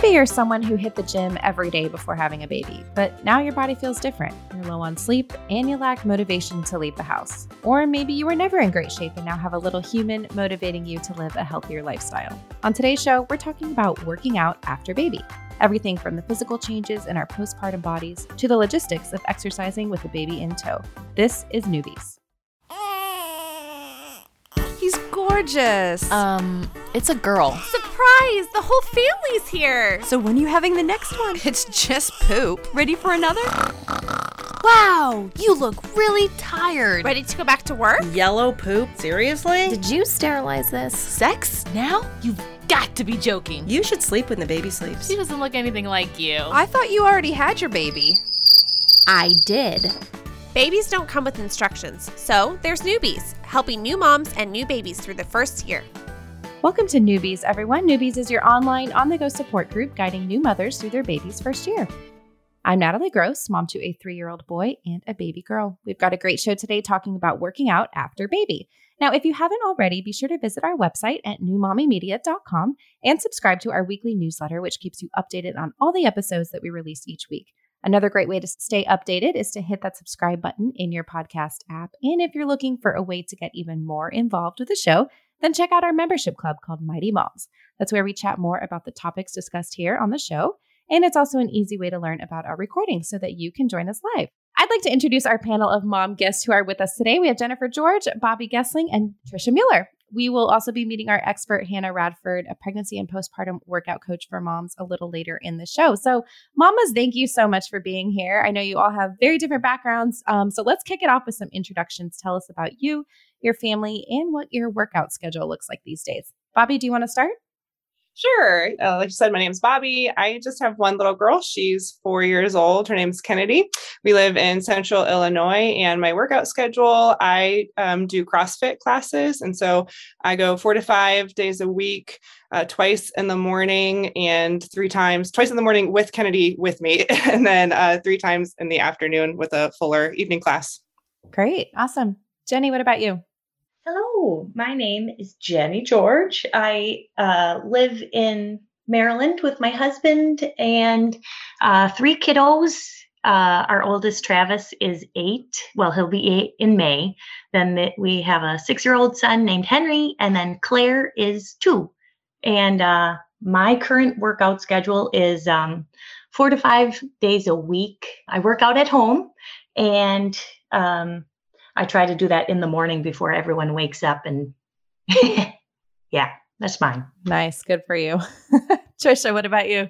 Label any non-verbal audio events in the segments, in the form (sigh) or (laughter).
Maybe you're someone who hit the gym every day before having a baby, but now your body feels different. You're low on sleep and you lack motivation to leave the house. Or maybe you were never in great shape and now have a little human motivating you to live a healthier lifestyle. On today's show, we're talking about working out after baby. Everything from the physical changes in our postpartum bodies to the logistics of exercising with a baby in tow. This is Newbies. Gorgeous. Um, it's a girl. Surprise! The whole family's here. So when are you having the next one? (laughs) It's just poop. Ready for another? Wow, you look really tired. Ready to go back to work? Yellow poop? Seriously? Did you sterilize this? Sex? Now? You've got to be joking. You should sleep when the baby sleeps. She doesn't look anything like you. I thought you already had your baby. I did. Babies don't come with instructions, so there's newbies, helping new moms and new babies through the first year. Welcome to Newbies, everyone. Newbies is your online on the go support group guiding new mothers through their baby's first year. I'm Natalie Gross, mom to a three year old boy and a baby girl. We've got a great show today talking about working out after baby. Now, if you haven't already, be sure to visit our website at newmommymedia.com and subscribe to our weekly newsletter, which keeps you updated on all the episodes that we release each week. Another great way to stay updated is to hit that subscribe button in your podcast app. And if you're looking for a way to get even more involved with the show, then check out our membership club called Mighty Moms. That's where we chat more about the topics discussed here on the show. And it's also an easy way to learn about our recordings so that you can join us live. I'd like to introduce our panel of mom guests who are with us today. We have Jennifer George, Bobby Gessling, and Trisha Mueller. We will also be meeting our expert, Hannah Radford, a pregnancy and postpartum workout coach for moms, a little later in the show. So, mamas, thank you so much for being here. I know you all have very different backgrounds. Um, so, let's kick it off with some introductions. Tell us about you, your family, and what your workout schedule looks like these days. Bobby, do you want to start? Sure. Uh, like you said, my name's Bobby. I just have one little girl. She's four years old. Her name's Kennedy. We live in central Illinois, and my workout schedule I um, do CrossFit classes. And so I go four to five days a week, uh, twice in the morning, and three times, twice in the morning with Kennedy with me, (laughs) and then uh, three times in the afternoon with a fuller evening class. Great. Awesome. Jenny, what about you? Hello, my name is Jenny George. I uh, live in Maryland with my husband and uh, three kiddos. Uh, our oldest, Travis, is eight. Well, he'll be eight in May. Then we have a six year old son named Henry, and then Claire is two. And uh, my current workout schedule is um, four to five days a week. I work out at home and um, I try to do that in the morning before everyone wakes up. And (laughs) yeah, that's mine. Nice. Good for you. (laughs) Trisha, what about you?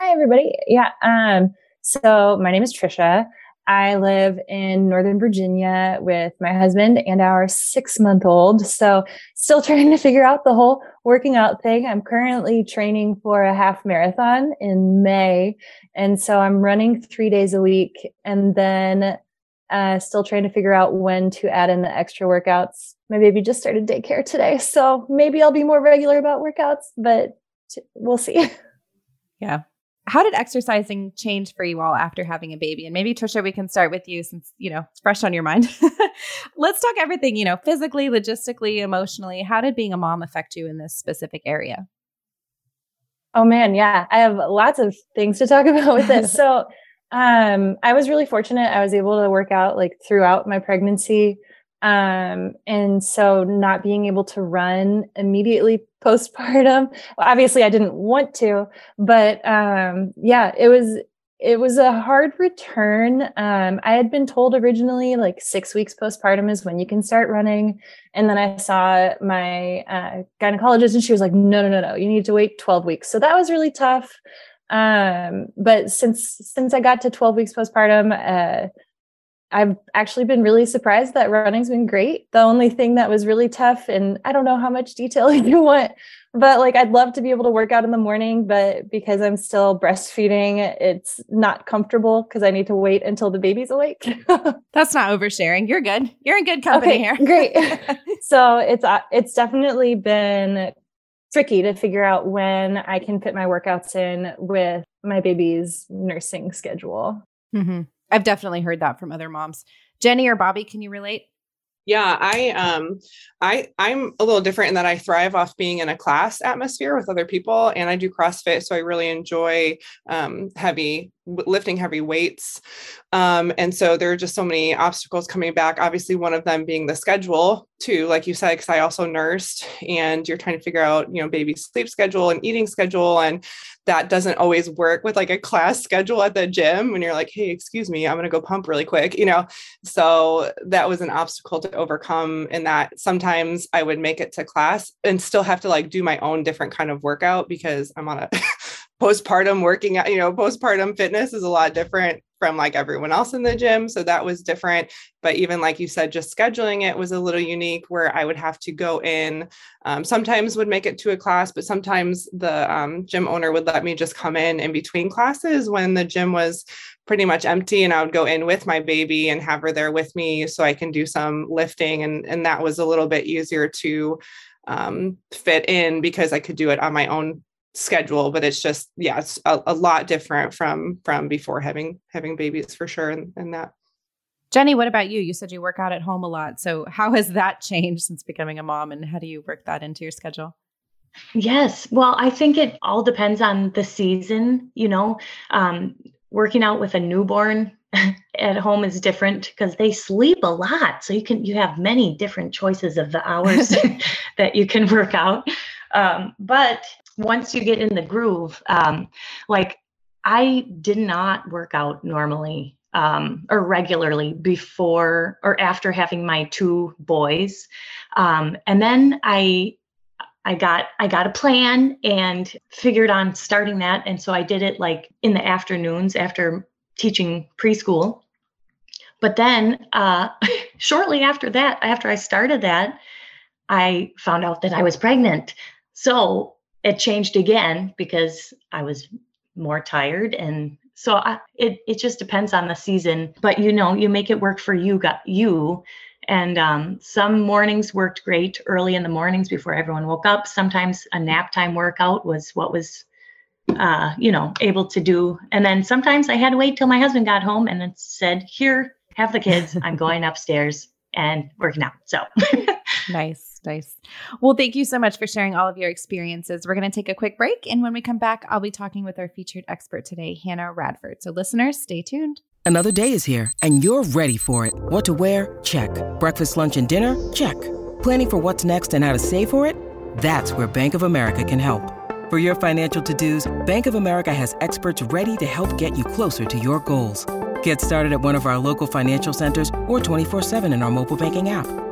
Hi, everybody. Yeah. Um, so my name is Trisha. I live in Northern Virginia with my husband and our six month old. So, still (laughs) trying to figure out the whole working out thing. I'm currently training for a half marathon in May. And so I'm running three days a week. And then uh, still trying to figure out when to add in the extra workouts. My baby just started daycare today, (laughs) so maybe I'll be more regular about workouts, but we'll see. (laughs) Yeah. How did exercising change for you all after having a baby? And maybe Trisha, we can start with you since, you know, it's fresh on your mind. (laughs) Let's talk everything, you know, physically, logistically, emotionally. How did being a mom affect you in this specific area? Oh man, yeah. I have lots of things to talk about with this. so um, I was really fortunate. I was able to work out like throughout my pregnancy. Um, and so not being able to run immediately postpartum, obviously I didn't want to, but um, yeah, it was it was a hard return. Um, I had been told originally like six weeks postpartum is when you can start running. And then I saw my uh, gynecologist and she was like, no, no, no, no, you need to wait 12 weeks. So that was really tough. Um, but since since I got to 12 weeks postpartum, uh, I've actually been really surprised that running's been great. The only thing that was really tough, and I don't know how much detail (laughs) you want, but like I'd love to be able to work out in the morning, but because I'm still breastfeeding, it's not comfortable because I need to wait until the baby's awake. (laughs) That's not oversharing. You're good. You're in good company okay, here. great. (laughs) so it's uh, it's definitely been tricky to figure out when I can fit my workouts in with my baby's nursing schedule. Mm-hmm. I've definitely heard that from other moms. Jenny or Bobby, can you relate? Yeah, I um I I'm a little different in that I thrive off being in a class atmosphere with other people and I do CrossFit so I really enjoy um heavy lifting heavy weights. Um and so there are just so many obstacles coming back obviously one of them being the schedule too like you said cuz I also nursed and you're trying to figure out, you know, baby sleep schedule and eating schedule and that doesn't always work with like a class (laughs) schedule at the gym when you're like, hey, excuse me, I'm going to go pump really quick, you know? So that was an obstacle to overcome. In that sometimes I would make it to class and still have to like do my own different kind of workout because I'm on a (laughs) postpartum working out, you know, postpartum fitness is a lot different from like everyone else in the gym. So that was different. But even like you said, just scheduling it was a little unique where I would have to go in. Um, sometimes would make it to a class, but sometimes the um, gym owner would let me just come in in between classes when the gym was pretty much empty and I would go in with my baby and have her there with me so I can do some lifting. And, and that was a little bit easier to um, fit in because I could do it on my own schedule but it's just yeah it's a, a, lot different from from before having having babies for sure and, and that. Jenny what about you? You said you work out at home a lot. So how has that changed since becoming a mom and how do you work that into your schedule? Yes. Well i think it all depends on the season you know? Um, working out with a newborn (laughs) at home is different because they sleep a lot. So you can you have many different choices of the hours (laughs) (laughs) that you can work out. Um, but once you get in the groove, um, like I did not work out normally um, or regularly before or after having my two boys, um, and then I I got I got a plan and figured on starting that, and so I did it like in the afternoons after teaching preschool. But then uh, (laughs) shortly after that, after I started that, I found out that I was pregnant. So it changed again because I was more tired. And so I, it it just depends on the season but you know you make it work for you got you. And um, some mornings worked great early in the mornings before everyone woke up. Sometimes a nap time workout was what was uh, you know able to do. And then sometimes i had to wait till my husband got home and then said here have the kids. I'm (laughs) going upstairs and working out. So (laughs) nice Nice. Well, thank you so much for sharing all of your experiences. We're going to take a quick break. And when we come back, I'll be talking with our featured expert today, Hannah Radford. So, listeners, stay tuned. Another day is here, and you're ready for it. What to wear? Check. Breakfast, lunch, and dinner? Check. Planning for what's next and how to save for it? That's where Bank of America can help. For your financial to dos, Bank of America has experts ready to help get you closer to your goals. Get started at one of our local financial centers or 24 7 in our mobile banking app.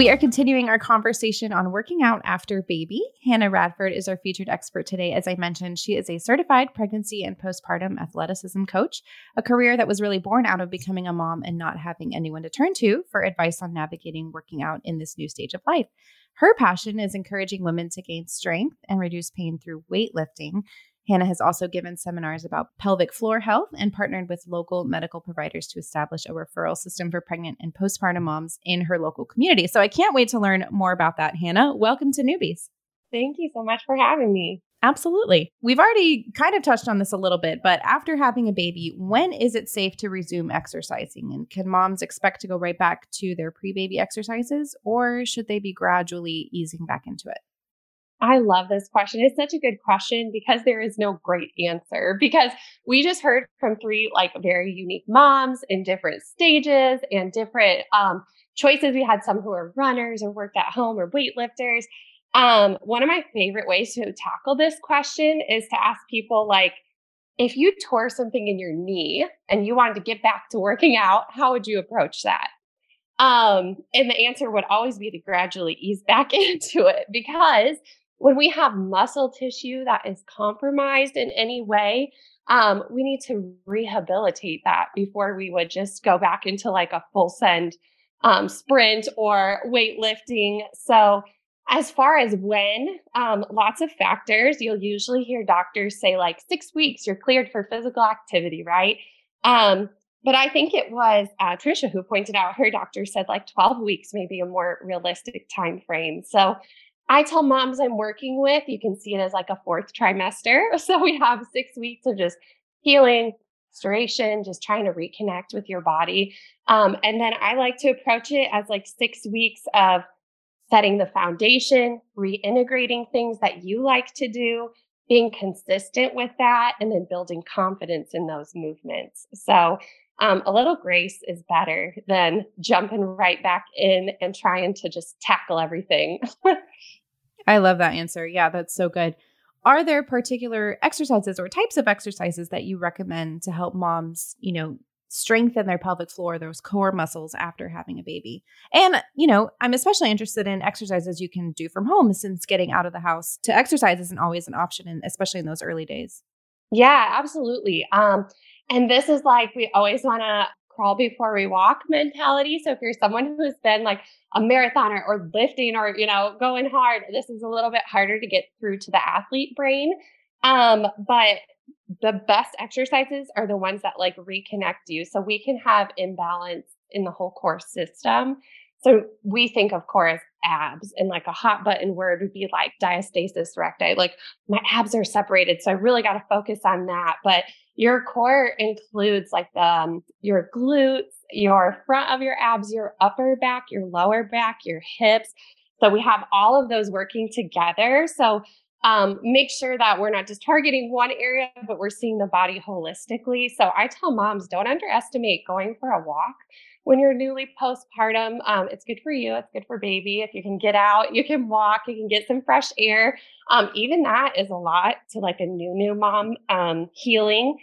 We are continuing our conversation on working out after baby. Hannah Radford is our featured expert today. As I mentioned, she is a certified pregnancy and postpartum athleticism coach, a career that was really born out of becoming a mom and not having anyone to turn to for advice on navigating working out in this new stage of life. Her passion is encouraging women to gain strength and reduce pain through weightlifting. Hannah has also given seminars about pelvic floor health and partnered with local medical providers to establish a referral system for pregnant and postpartum moms in her local community. So I can't wait to learn more about that, Hannah. Welcome to Newbies. Thank you so much for having me. Absolutely. We've already kind of touched on this a little bit, but after having a baby, when is it safe to resume exercising? And can moms expect to go right back to their pre baby exercises, or should they be gradually easing back into it? I love this question. It's such a good question because there is no great answer because we just heard from three like very unique moms in different stages and different um, choices. We had some who are runners or worked at home or weightlifters. Um, one of my favorite ways to tackle this question is to ask people like, if you tore something in your knee and you wanted to get back to working out, how would you approach that? Um, and the answer would always be to gradually ease back (laughs) into it because when we have muscle tissue that is compromised in any way, um, we need to rehabilitate that before we would just go back into like a full send um, sprint or weightlifting. So, as far as when, um, lots of factors. You'll usually hear doctors say like six weeks, you're cleared for physical activity, right? Um, but I think it was uh, Trisha who pointed out her doctor said like 12 weeks may be a more realistic time frame. So I tell moms I'm working with, you can see it as like a fourth trimester. (laughs) So we have six weeks of just healing, restoration, just trying to reconnect with your body. Um, and then I like to approach it as like six weeks of setting the foundation, reintegrating things that you like to do, being consistent with that, and then building confidence in those movements. So, um, a little grace is better than jumping right back in and trying to just tackle everything. (laughs) I love that answer. Yeah, that's so good. Are there particular exercises or types of exercises that you recommend to help moms, you know, strengthen their pelvic floor, those core muscles after having a baby. And, you know, I'm especially interested in exercises you can do from home since getting out of the house to exercise isn't always an option, and especially in those early days. Yeah, absolutely. Um, and this is like we always want to crawl before we walk mentality. So if you're someone who's been like a marathoner or lifting or, you know, going hard, this is a little bit harder to get through to the athlete brain. Um, but the best exercises are the ones that like reconnect you. So we can have imbalance in the whole core system. So we think of course, abs and like a hot button word would be like diastasis recti. Like my abs are separated. So I really got to focus on that. But your core includes like the, um, your glutes, your front of your abs, your upper back, your lower back, your hips. So we have all of those working together. So um, make sure that we're not just targeting one area, but we're seeing the body holistically. So I tell moms don't underestimate going for a walk when you're newly postpartum. Um, it's good for you, it's good for baby. If you can get out, you can walk, you can get some fresh air. Um, even that is a lot to like a new, new mom. Um, healing,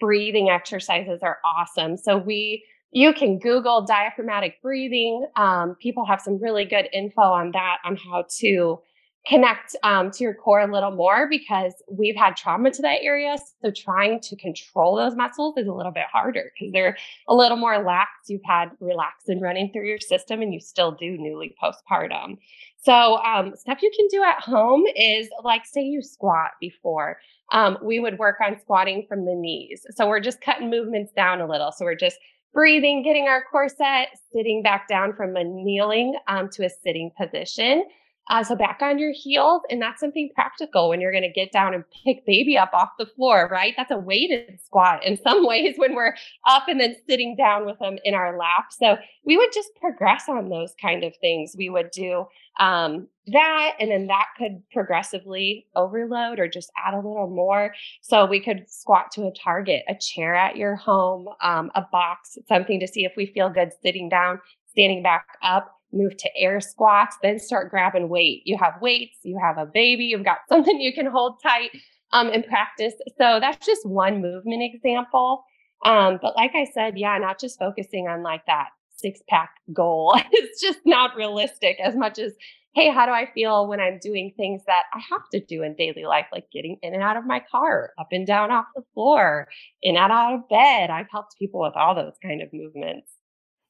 breathing exercises are awesome. So we, you can Google diaphragmatic breathing. Um, people have some really good info on that, on how to connect um, to your core a little more because we've had trauma to that area. So trying to control those muscles is a little bit harder because they're a little more lax. You've had relaxin running through your system and you still do newly postpartum. So um, stuff you can do at home is like say you squat before. Um, we would work on squatting from the knees. So we're just cutting movements down a little. So we're just breathing, getting our core set, sitting back down from a kneeling um, to a sitting position. Uh, so back on your heels, and that's something practical when you're going to get down and pick baby up off the floor, right? That's a weighted squat in some (laughs) ways when we're up and then sitting down with them in our lap. So we would just progress on those kind of things. We would do um, that, and then that could progressively overload or just add a little more. So we could squat to a target, a chair at your home, um, a box, something to see if we feel good sitting down, standing back up move to air squats, then start grabbing weight. You have weights, you have a baby, you've got (laughs) something you can hold tight um, and practice. So that's just one movement example. Um, but like I said, yeah, not just focusing on like that six pack goal. (laughs) it's just not realistic as much as, hey, how do I feel when I'm doing things that I have to do in daily life, like getting in and out of my car, up and down off the floor, in and out of bed. I've helped people with all those kind of movements.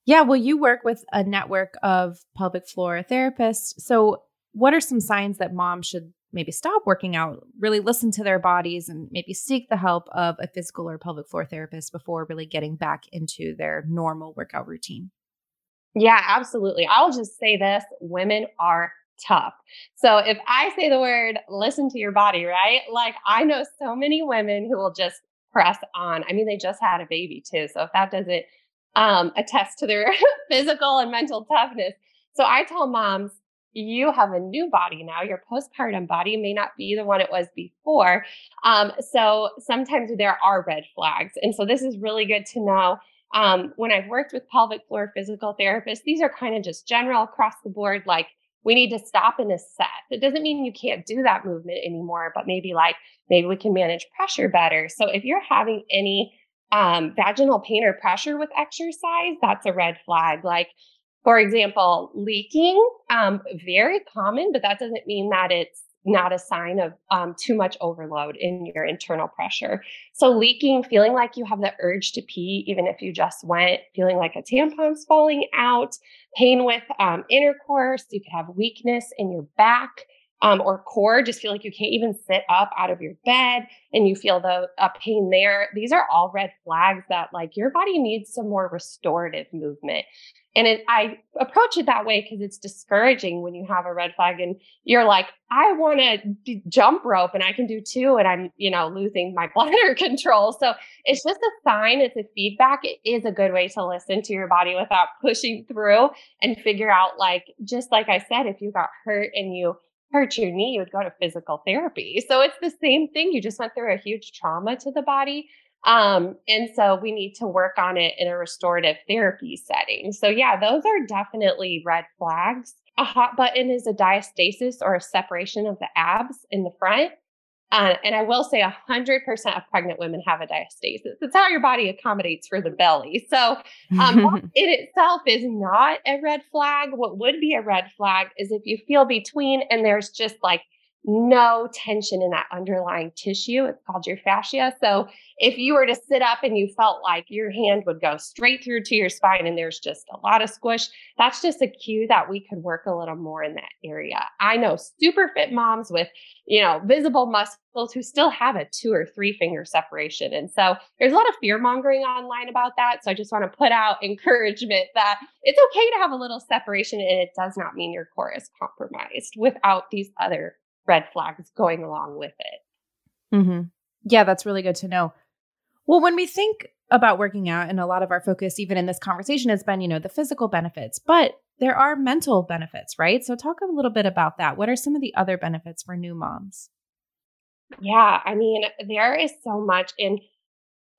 Yeah, well, you work with a network of pelvic floor therapists. So, what are some signs that moms should maybe stop working out, really listen to their bodies, and maybe seek the help of a physical or pelvic floor therapist before really getting back into their normal workout routine? Yeah, absolutely. I'll just say this women are tough. So if I say the word listen to your body, right? Like I know so many women who will just press on. I mean, they just had a baby too. So if that doesn't um, attest to their (laughs) physical and mental toughness. So I tell moms, you have a new body now. Your postpartum body may not be the one it was before. Um, so sometimes there are red flags. And so this is really good to know. Um, when I've worked with pelvic floor physical therapists, these are kind of just general across the board, like we need to stop and assess. It doesn't mean you can't do that movement anymore, but maybe like maybe we can manage pressure better. So if you're having any um, vaginal pain or pressure with exercise, that's a red flag. Like, for example, leaking, um, very common, but that doesn't mean that it's not a sign of um, too much overload in your internal pressure. So, leaking, feeling like you have the urge to pee, even if you just went, feeling like a tampon's falling out, pain with um, intercourse, you could have weakness in your back. Um, or core, just feel like you can't even sit up out of your bed and you feel the a pain there. These are all red flags that like your body needs some more restorative movement. And it, I approach it that way because it's discouraging when you have a red flag and you're like, I want to jump rope and I can do two, and I'm, you know, losing my (laughs) bladder control. So it's just a sign, it's a feedback. It is a good way to listen to your body without pushing through and figure out, like, just like I said, if you got hurt and you hurt your knee, you would go to physical therapy. So it's the same thing. You just went through a huge trauma to the body. Um, and so we need to work on it in a restorative therapy setting. So, yeah, those are definitely red flags. A hot button is a diastasis or a separation of the abs in the front. Uh, and I will say 100% of pregnant women have a diastasis. It's how your body accommodates for the belly. So, um, it (laughs) itself is not a red flag. What would be a red flag is if you feel between and there's just like no tension in that underlying tissue. It's called your fascia. So if you were to sit up and you felt like your hand would go straight through to your spine and there's just a lot of squish, that's just a cue that we could work a little more in that area. I know super fit moms with, you know, visible muscles who still have a two or three finger separation. And so there's a lot of fear mongering online about that. So I just want to put out (laughs) encouragement that it's okay to have a little separation and it does not mean your core is compromised without these other red flags going along with it. Mm-hmm. Yeah, that's really good to know. Well, when we think about working out, and a lot of our focus, even in this conversation, has been, you know, the physical benefits, but there are mental benefits, right? So, talk a little bit about that. What are some of the other benefits for new moms? Yeah, I mean, there is so much in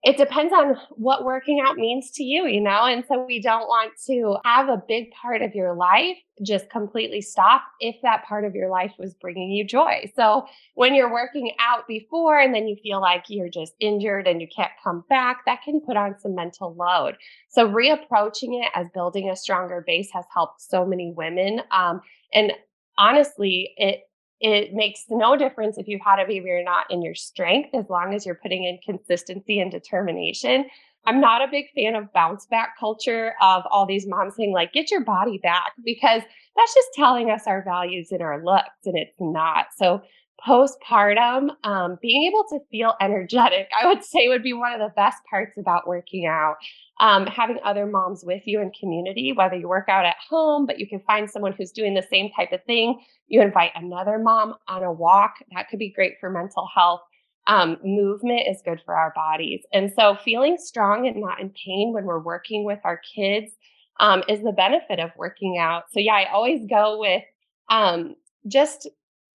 it depends on what working out means to you, you know? And so we don't want to have a big part of your life just completely stop if that part of your life was bringing you joy. So when you're working out before and then you feel like you're just injured and you can't come back, that can put on some mental load. So reapproaching it as building a stronger base has helped so many women. Um, and honestly, it it makes no difference if you've had a baby or not in your strength as long as you're putting in consistency and determination. I'm not a big fan of bounce back culture of all these moms saying, like, get your body back, because that's just telling us our values and our looks, and it's not. So, postpartum, um, being able to feel energetic, I would say would be one of the best parts about working out. Um, having other moms with you in community, whether you work out at home, but you can find someone who's doing the same type of thing. You invite another mom on a walk. That could be great for mental health. Um, movement is good for our bodies. And so feeling strong and not in pain when we're working with our kids um, is the benefit of working out. So, yeah, I always go with um, just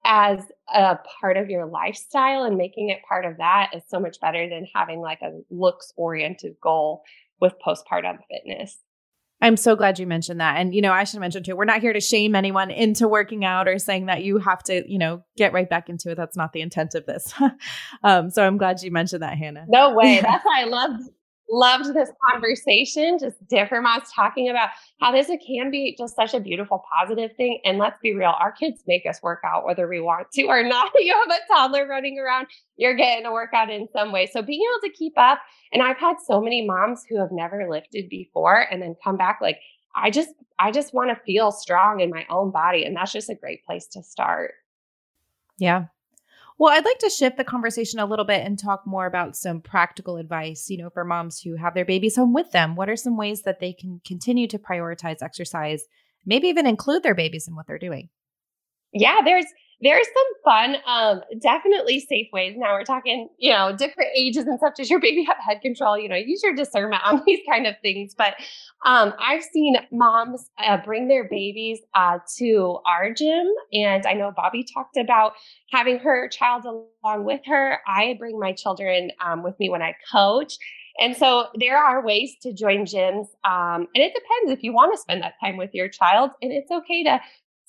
as a part of your lifestyle and making it part of that is so much better than having like a looks oriented goal with postpartum fitness. I'm so glad you mentioned that. And, you know, I should mention too, we're not here to shame anyone into working out or saying that you have to, you know, get right back into it. That's not the intent of this. (laughs) um, so I'm glad you mentioned that, Hannah. No way. (laughs) That's why I love loved this conversation. Just different moms talking about how this can be just such a beautiful, positive thing. And let's be real, our kids make us work out whether we want to or not. (laughs) you have a toddler running around, you're getting a workout in some way. So being able to keep up. And I've had so many moms who have never lifted before and then come back like, I just, I just want to feel strong in my own body. And that's just a great place to start. Yeah, well, I'd like to shift the conversation a little bit and talk more about some practical advice, you know, for moms who have their babies home with them. What are some ways that they can continue to prioritize exercise, maybe even include their babies in what they're doing? Yeah, there's there's some fun, um, definitely safe ways. Now we're talking, you know, different ages and stuff. Does your baby have head control? You know, use your discernment on (laughs) these kind of things. But um, I've seen moms uh, bring their babies uh, to our gym, and I know Bobby talked about having her child along with her. I bring my children um, with me when I coach. And so there are ways to join gyms. Um, and it depends if you want to spend that time with your child. And it's okay to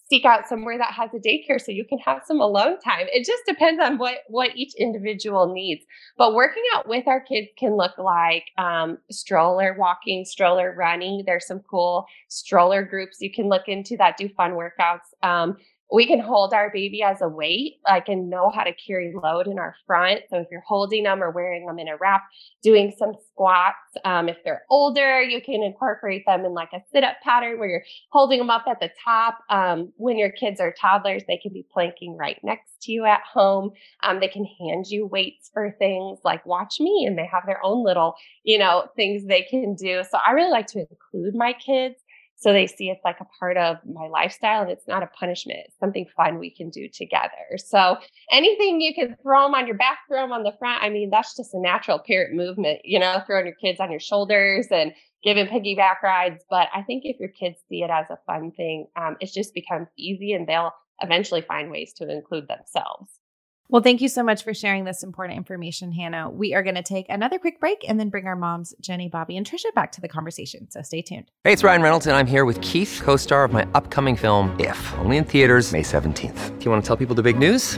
seek out somewhere that has a daycare so you can have some alone time. It just depends on what what each individual needs. But working out with our kids can look like um, stroller walking, stroller running. There's some cool stroller groups you can look into that do fun workouts. Um, we can hold our baby as a weight, like and know how to carry load in our front. So if you're holding them or wearing them in a wrap, doing some squats. Um, if they're older, you can incorporate them in like a sit-up pattern where you're holding them up at the top. Um, when your kids are toddlers, they can be planking right next to you at home. Um, they can hand you weights for things like watch me, and they have their own little, you know, things they can do. So I really like to include my kids so they see it's like a part of my lifestyle and it's not a punishment. It's something fun we can do together. So anything you can throw them on your back, throw them on the front. I mean, that's just a natural parent movement, you know, throwing your kids on your shoulders and giving piggyback rides. But I think if your kids see it as a fun thing, um, it just becomes easy and they'll eventually find ways to include themselves. Well, thank you so much for sharing this important information, Hannah. We are going to take another quick break and then bring our moms, Jenny, Bobby, and Trisha, back to the conversation. So stay tuned. Hey, it's Ryan Reynolds, and I'm here with Keith, co star of my upcoming film, If, only in theaters, May 17th. Do you want to tell people the big news?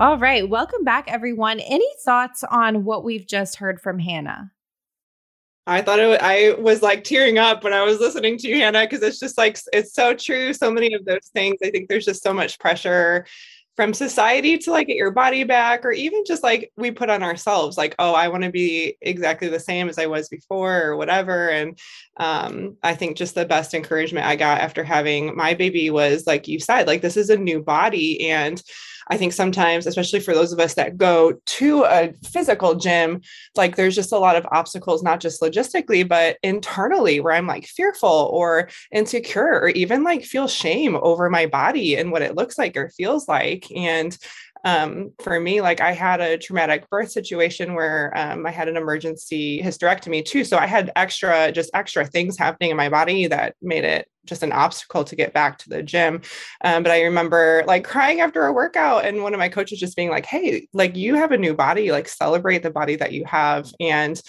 All right. Welcome back, everyone. Any thoughts on what we've just heard from Hannah? I thought it, I was like tearing up when I was listening to you, Hannah, because it's just like, it's so true. So many of those things. I think there's just so much pressure from society to like get your body back, or even just like we put on ourselves, like, oh, I want to be exactly the same as I was before, or whatever. And um, I think just the best encouragement I got after having my baby was like you said, like, this is a new body. And I think sometimes, especially for those of us that go to a physical gym, like there's just a lot of obstacles, not just logistically, but internally, where I'm like fearful or insecure, or even like feel shame over my body and what it looks like or feels like. And um, for me, like I had a traumatic birth situation where um, I had an emergency hysterectomy too. So I had extra, just extra things happening in my body that made it just an obstacle to get back to the gym. Um, but I remember like crying after a workout and one of my coaches just being like, Hey, like you have a new body, like celebrate the body that you have. And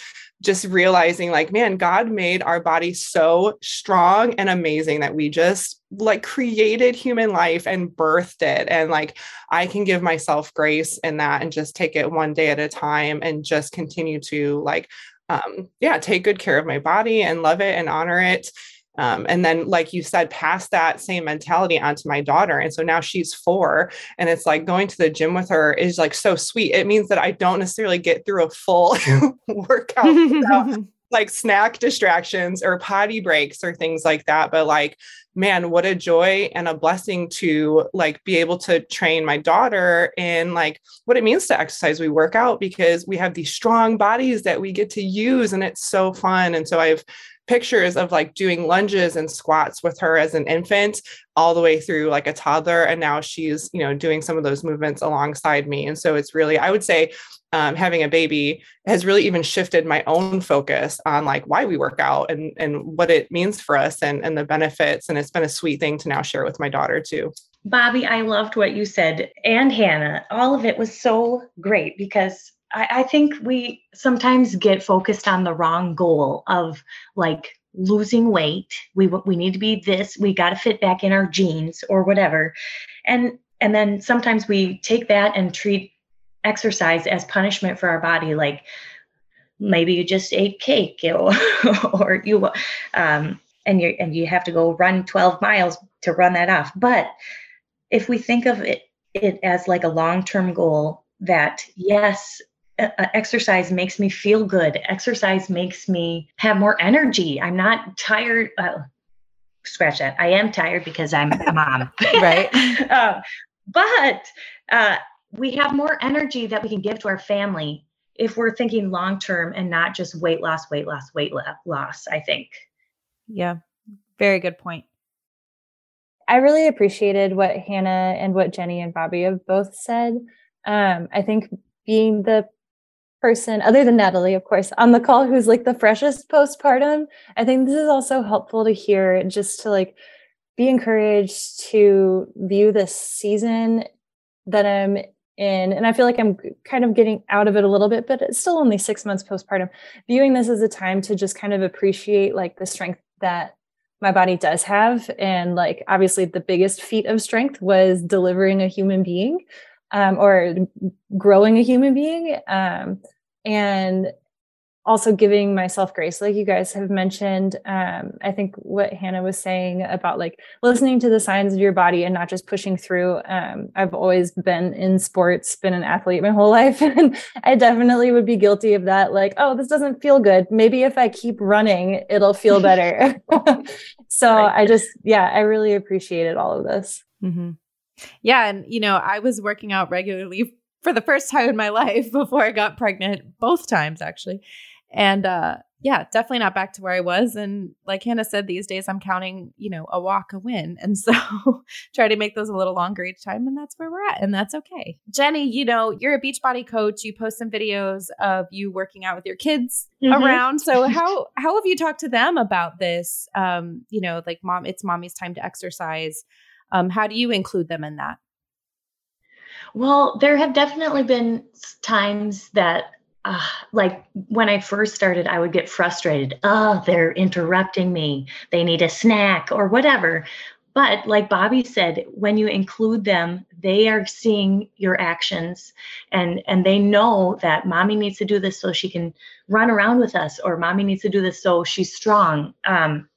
just realizing like man god made our body so strong and amazing that we just like created human life and birthed it and like i can give myself grace in that and just take it one day at a time and just continue to like um yeah take good care of my body and love it and honor it um, and then, like you said, pass that same mentality onto my daughter. And so now she's four, and it's like going to the gym with her is like so sweet. It means that I don't necessarily get through a full (laughs) workout without (laughs) like snack distractions or potty breaks or things like that. But like, man, what a joy and a blessing to like be able to train my daughter in like what it means to exercise. We work out because we have these strong bodies that we get to use, and it's so fun. And so I've pictures of like doing lunges and squats with her as an infant all the way through like a toddler and now she's you know doing some of those movements alongside me. And so it's really i would say um, having a baby has really even shifted my own focus on like why we work out and and what it means for us and and the benefits. And it's been a sweet thing to now share with my daughter too. Bobby i loved what you said and hannah. All of it was so great because I, I think we sometimes get focused on the wrong goal of like losing weight. We we need to be this. We got to fit back in our jeans or whatever, and and then sometimes we take that and treat exercise as punishment for our body, like maybe you just ate cake or, (laughs) or you um, and you and you have to go run 12 miles to run that off. But if we think of it, it as like a long-term goal that yes exercise makes me feel good. Exercise makes me have more energy. I'm not tired. Uh, scratch that. I am tired because I'm a mom. (laughs) (laughs) right. uh, but uh, we have more energy that we can give to our family if we're thinking long term and not just weight loss, weight loss, weight loss, I think. Yeah. Very good point. I really appreciated what Hannah and what Jenny and Bobby have both said. Um, I think being the person, other than Natalie, of course, on the call who's like the freshest postpartum, I think this is also helpful to hear just to like be encouraged to view this season that I'm in. And I feel like I'm kind of getting out of it a little bit, but it's still only six months postpartum. Viewing this as a time to just kind of appreciate like the strength that my body does have. And like, obviously, the biggest feat of strength was delivering a human being um, or growing a human being. Um, and also giving myself grace like you guys have mentioned um, i think what hannah was saying about like listening to the signs of your body and not just pushing through um, i've always been in sports been an athlete my (laughs) whole life and i definitely would be guilty of that like oh this doesn't feel good maybe if i keep running it'll feel (laughs) better (laughs) so right. i just yeah i really appreciated all of this mm-hmm. Yeah and you know i was working out regularly (laughs) for the first time in my life before I got pregnant, both times actually. And uh, yeah, definitely not back to where I was. And like Hannah said, these days I'm counting, you know, a walk, a win. (laughs) And so try to make those a little longer each time. And that's where we're at. And that's okay. Jenny, you know, you're a Beachbody coach. You post some videos of you working out with your kids mm-hmm. around. So how how have you talked to them about this? Um, you know, like mom, it's mommy's time to exercise. Um, how do you include them in that? Well, there have definitely been times that uh, like when I first started, I would get frustrated. Oh, they're interrupting me. They need a snack or whatever. But like Bobby said, when you include them, they are seeing your actions and and they know that mommy needs to do this so she can run around with us, or mommy needs to do this so she's strong. Um,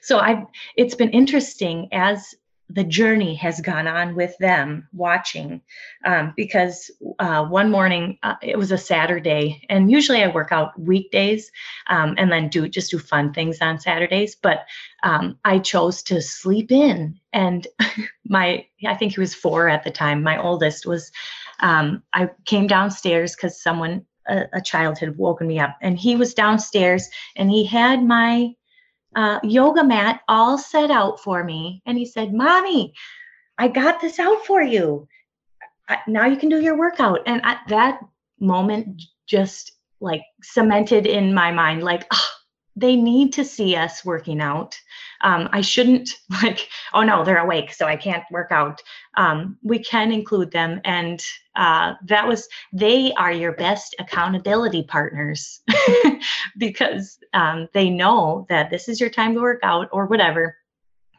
so I've it's been interesting as the journey has gone on with them watching um, because uh, one morning uh, it was a saturday and usually i work out weekdays um, and then do just do fun things on saturdays but um, i chose to sleep in and (laughs) my i think he was four at the time my oldest was um, i came downstairs because someone a, a child had woken me up and he was downstairs and he had my uh, yoga mat all set out for me. And he said, Mommy, I got this out for you. Now you can do your workout. And at that moment, just like cemented in my mind, like, oh, they need to see us working out. Um, I shouldn't (laughs) like, oh no, they're awake, so I can't work out. Um, we can include them, and uh, that was they are your best accountability partners (laughs) because um, they know that this is your time to work out or whatever.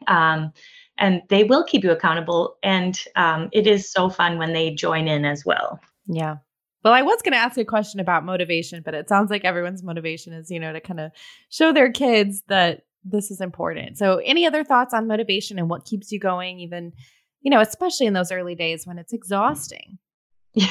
Um, and they will keep you accountable. And um, it is so fun when they join in as well. Yeah. Well, I was going to ask a question about motivation, but it sounds like everyone's motivation is, you know, to kind of show their kids that this is important. So, any other thoughts on motivation and what keeps you going, even, you know, especially in those early days when it's exhausting? (laughs) Yeah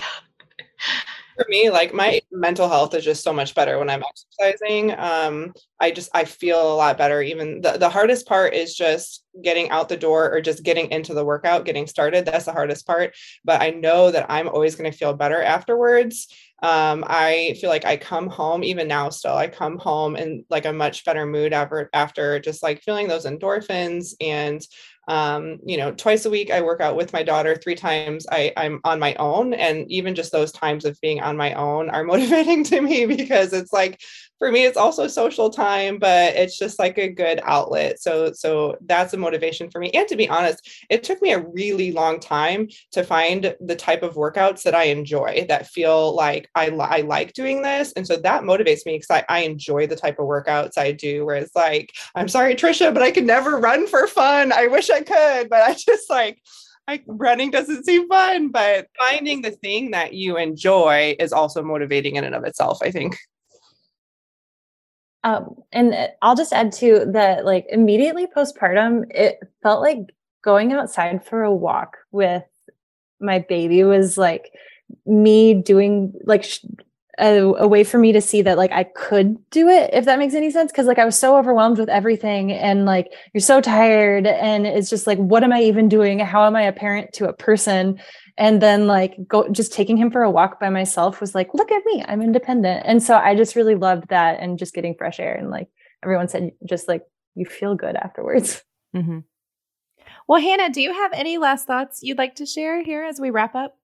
for me like my mental health is just so much better when i'm exercising. Um i just i feel a lot better. Even the, the hardest part is just getting out the door or just getting into the workout getting started. That's the hardest part. But i know that i'm always going to feel better afterwards. Um, i feel like i come home even now still i come home in like a much better mood after after just like feeling those endorphins and um, you know twice a week i work out with my daughter three times I, i'm on my own. And even just those times of being on my own are (laughs) motivating to me because it's like for me it's also social time but it's just like a good outlet. So so that's a motivation for me. And to be honest it took me a really long time to find the type of workouts that i enjoy that feel like i, I like doing this. And so that motivates me because I, I enjoy the type of workouts i do where it's like i'm sorry trisha but i could never run for fun. I wish i could but i (laughs) just like like running doesn't seem fun, but finding the thing that you enjoy is also motivating in and of itself, I think. Um, and uh, I'll just add to that, like immediately postpartum, it felt like going outside for a walk with my baby was like me doing like sh- a, a, way for me to see that like I could do it, if that makes any sense. Cause like I was so overwhelmed with everything and like you're so tired. And it's just like, what am I even doing? How am I a parent to a person? And then like go just taking him for a walk by myself was like look at me i'm independent and so i just really loved that and just getting fresh air and like everyone said just like you feel good afterwards (laughs) mm-hmm. Well, Hannah, do you have any last thoughts you'd like to share here as we wrap up?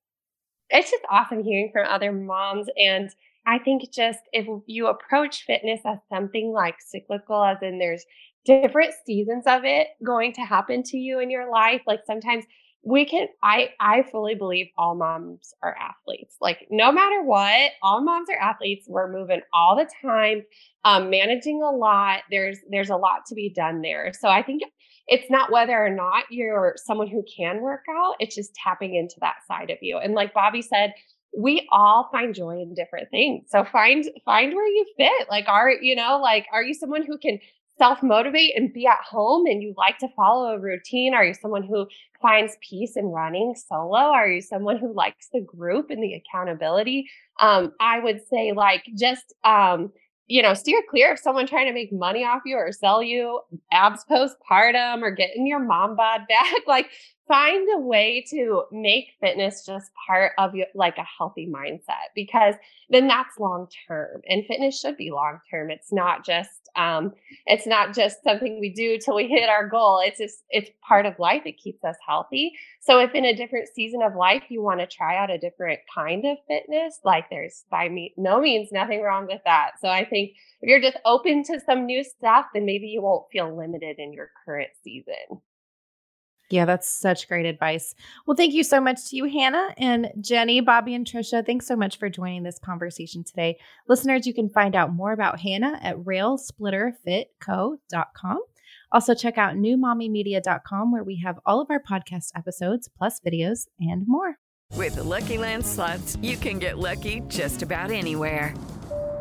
It's just awesome hearing from other moms. And I think just if you approach fitness as something like cyclical, as in there's different seasons of it going to happen to you in your life, like sometimes we can i i fully believe all moms are athletes like no matter what all moms are athletes we're moving all the time um, managing a lot there's there's a lot to be done there so i think it's not whether or not you're someone who can work out it's just tapping into that side of you and like bobby said we all find joy in different things so find find where you fit like are you know like are you someone who can self motivate and be at home and you like to follow a routine? Are you someone who finds peace in running solo? Are you someone who likes the group and the accountability? Um, I would say, like, just, um, you know, steer clear of someone trying to make money off you or sell you abs postpartum or getting your mom bod back. (laughs) like, find a way to make fitness just part of your like a healthy mindset because then that's long term and fitness should be long term it's not just um it's not just something we do till we hit our goal. It's just it's part of life. It keeps us healthy. So if in a different season of life you want to try out a different kind of fitness like there's by me no means nothing wrong with that. So i think if you're just open to some new stuff then maybe you won't feel limited in your current season yeah, that's such great advice. Well, thank you so much to you, Hannah and Jenny, Bobby, and Trisha. Thanks so much for joining this conversation today. Listeners, you can find out more about Hannah at railsplitterfitco.com. Also, check out newmommymedia.com where we have all of our podcast episodes, plus videos and more. With Lucky Land slots, you can get lucky just about anywhere.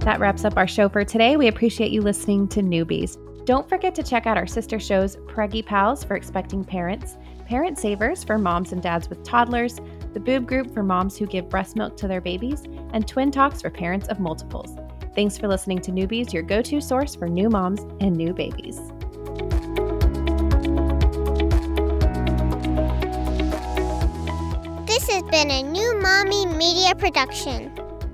That wraps up our show for today. We appreciate you listening to Newbies. Don't forget to check out our sister shows Preggy Pals for expecting parents, Parent Savers for moms and dads with toddlers, the Boob Group for moms who give breast milk to their babies, and Twin Talks for parents of multiples. Thanks for listening to Newbies, your go to source for new moms and new babies. This has been a new Mommy Media production.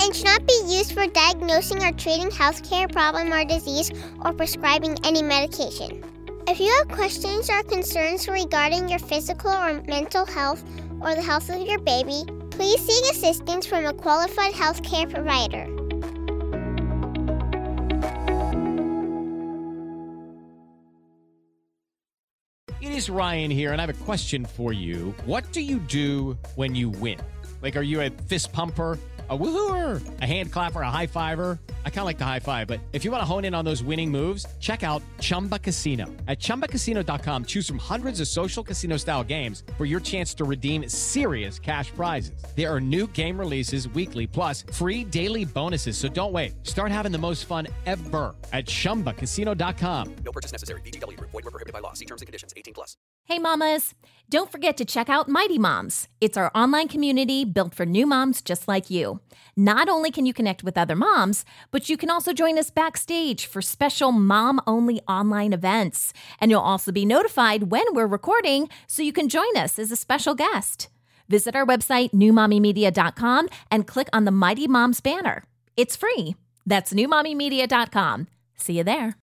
and should not be used for diagnosing or treating healthcare problem or disease or prescribing any medication. If you have questions or concerns regarding your physical or mental health or the health of your baby, please seek assistance from a qualified healthcare provider. It is Ryan here, and I have a question for you. What do you do when you win? Like, are you a fist pumper? A woohooer, a hand clapper, a high fiver. I kind of like the high five, but if you want to hone in on those winning moves, check out Chumba Casino. At ChumbaCasino.com, choose from hundreds of social casino style games for your chance to redeem serious cash prizes. There are new game releases weekly, plus free daily bonuses. So don't wait. Start having the most fun ever at ChumbaCasino.com. No purchase necessary. VGW. Void were prohibited by law. See terms and conditions. 18 plus. Hey, mamas. Don't forget to check out Mighty Moms. It's our online community built for new moms just like Not only can you connect with other moms, but you can also join us backstage for special mom only online events. And you'll also be notified when we're recording so you can join us as a special guest. Visit our website, newmommymedia.com, and click on the Mighty Moms banner. It's free. That's newmommymedia.com. See you there.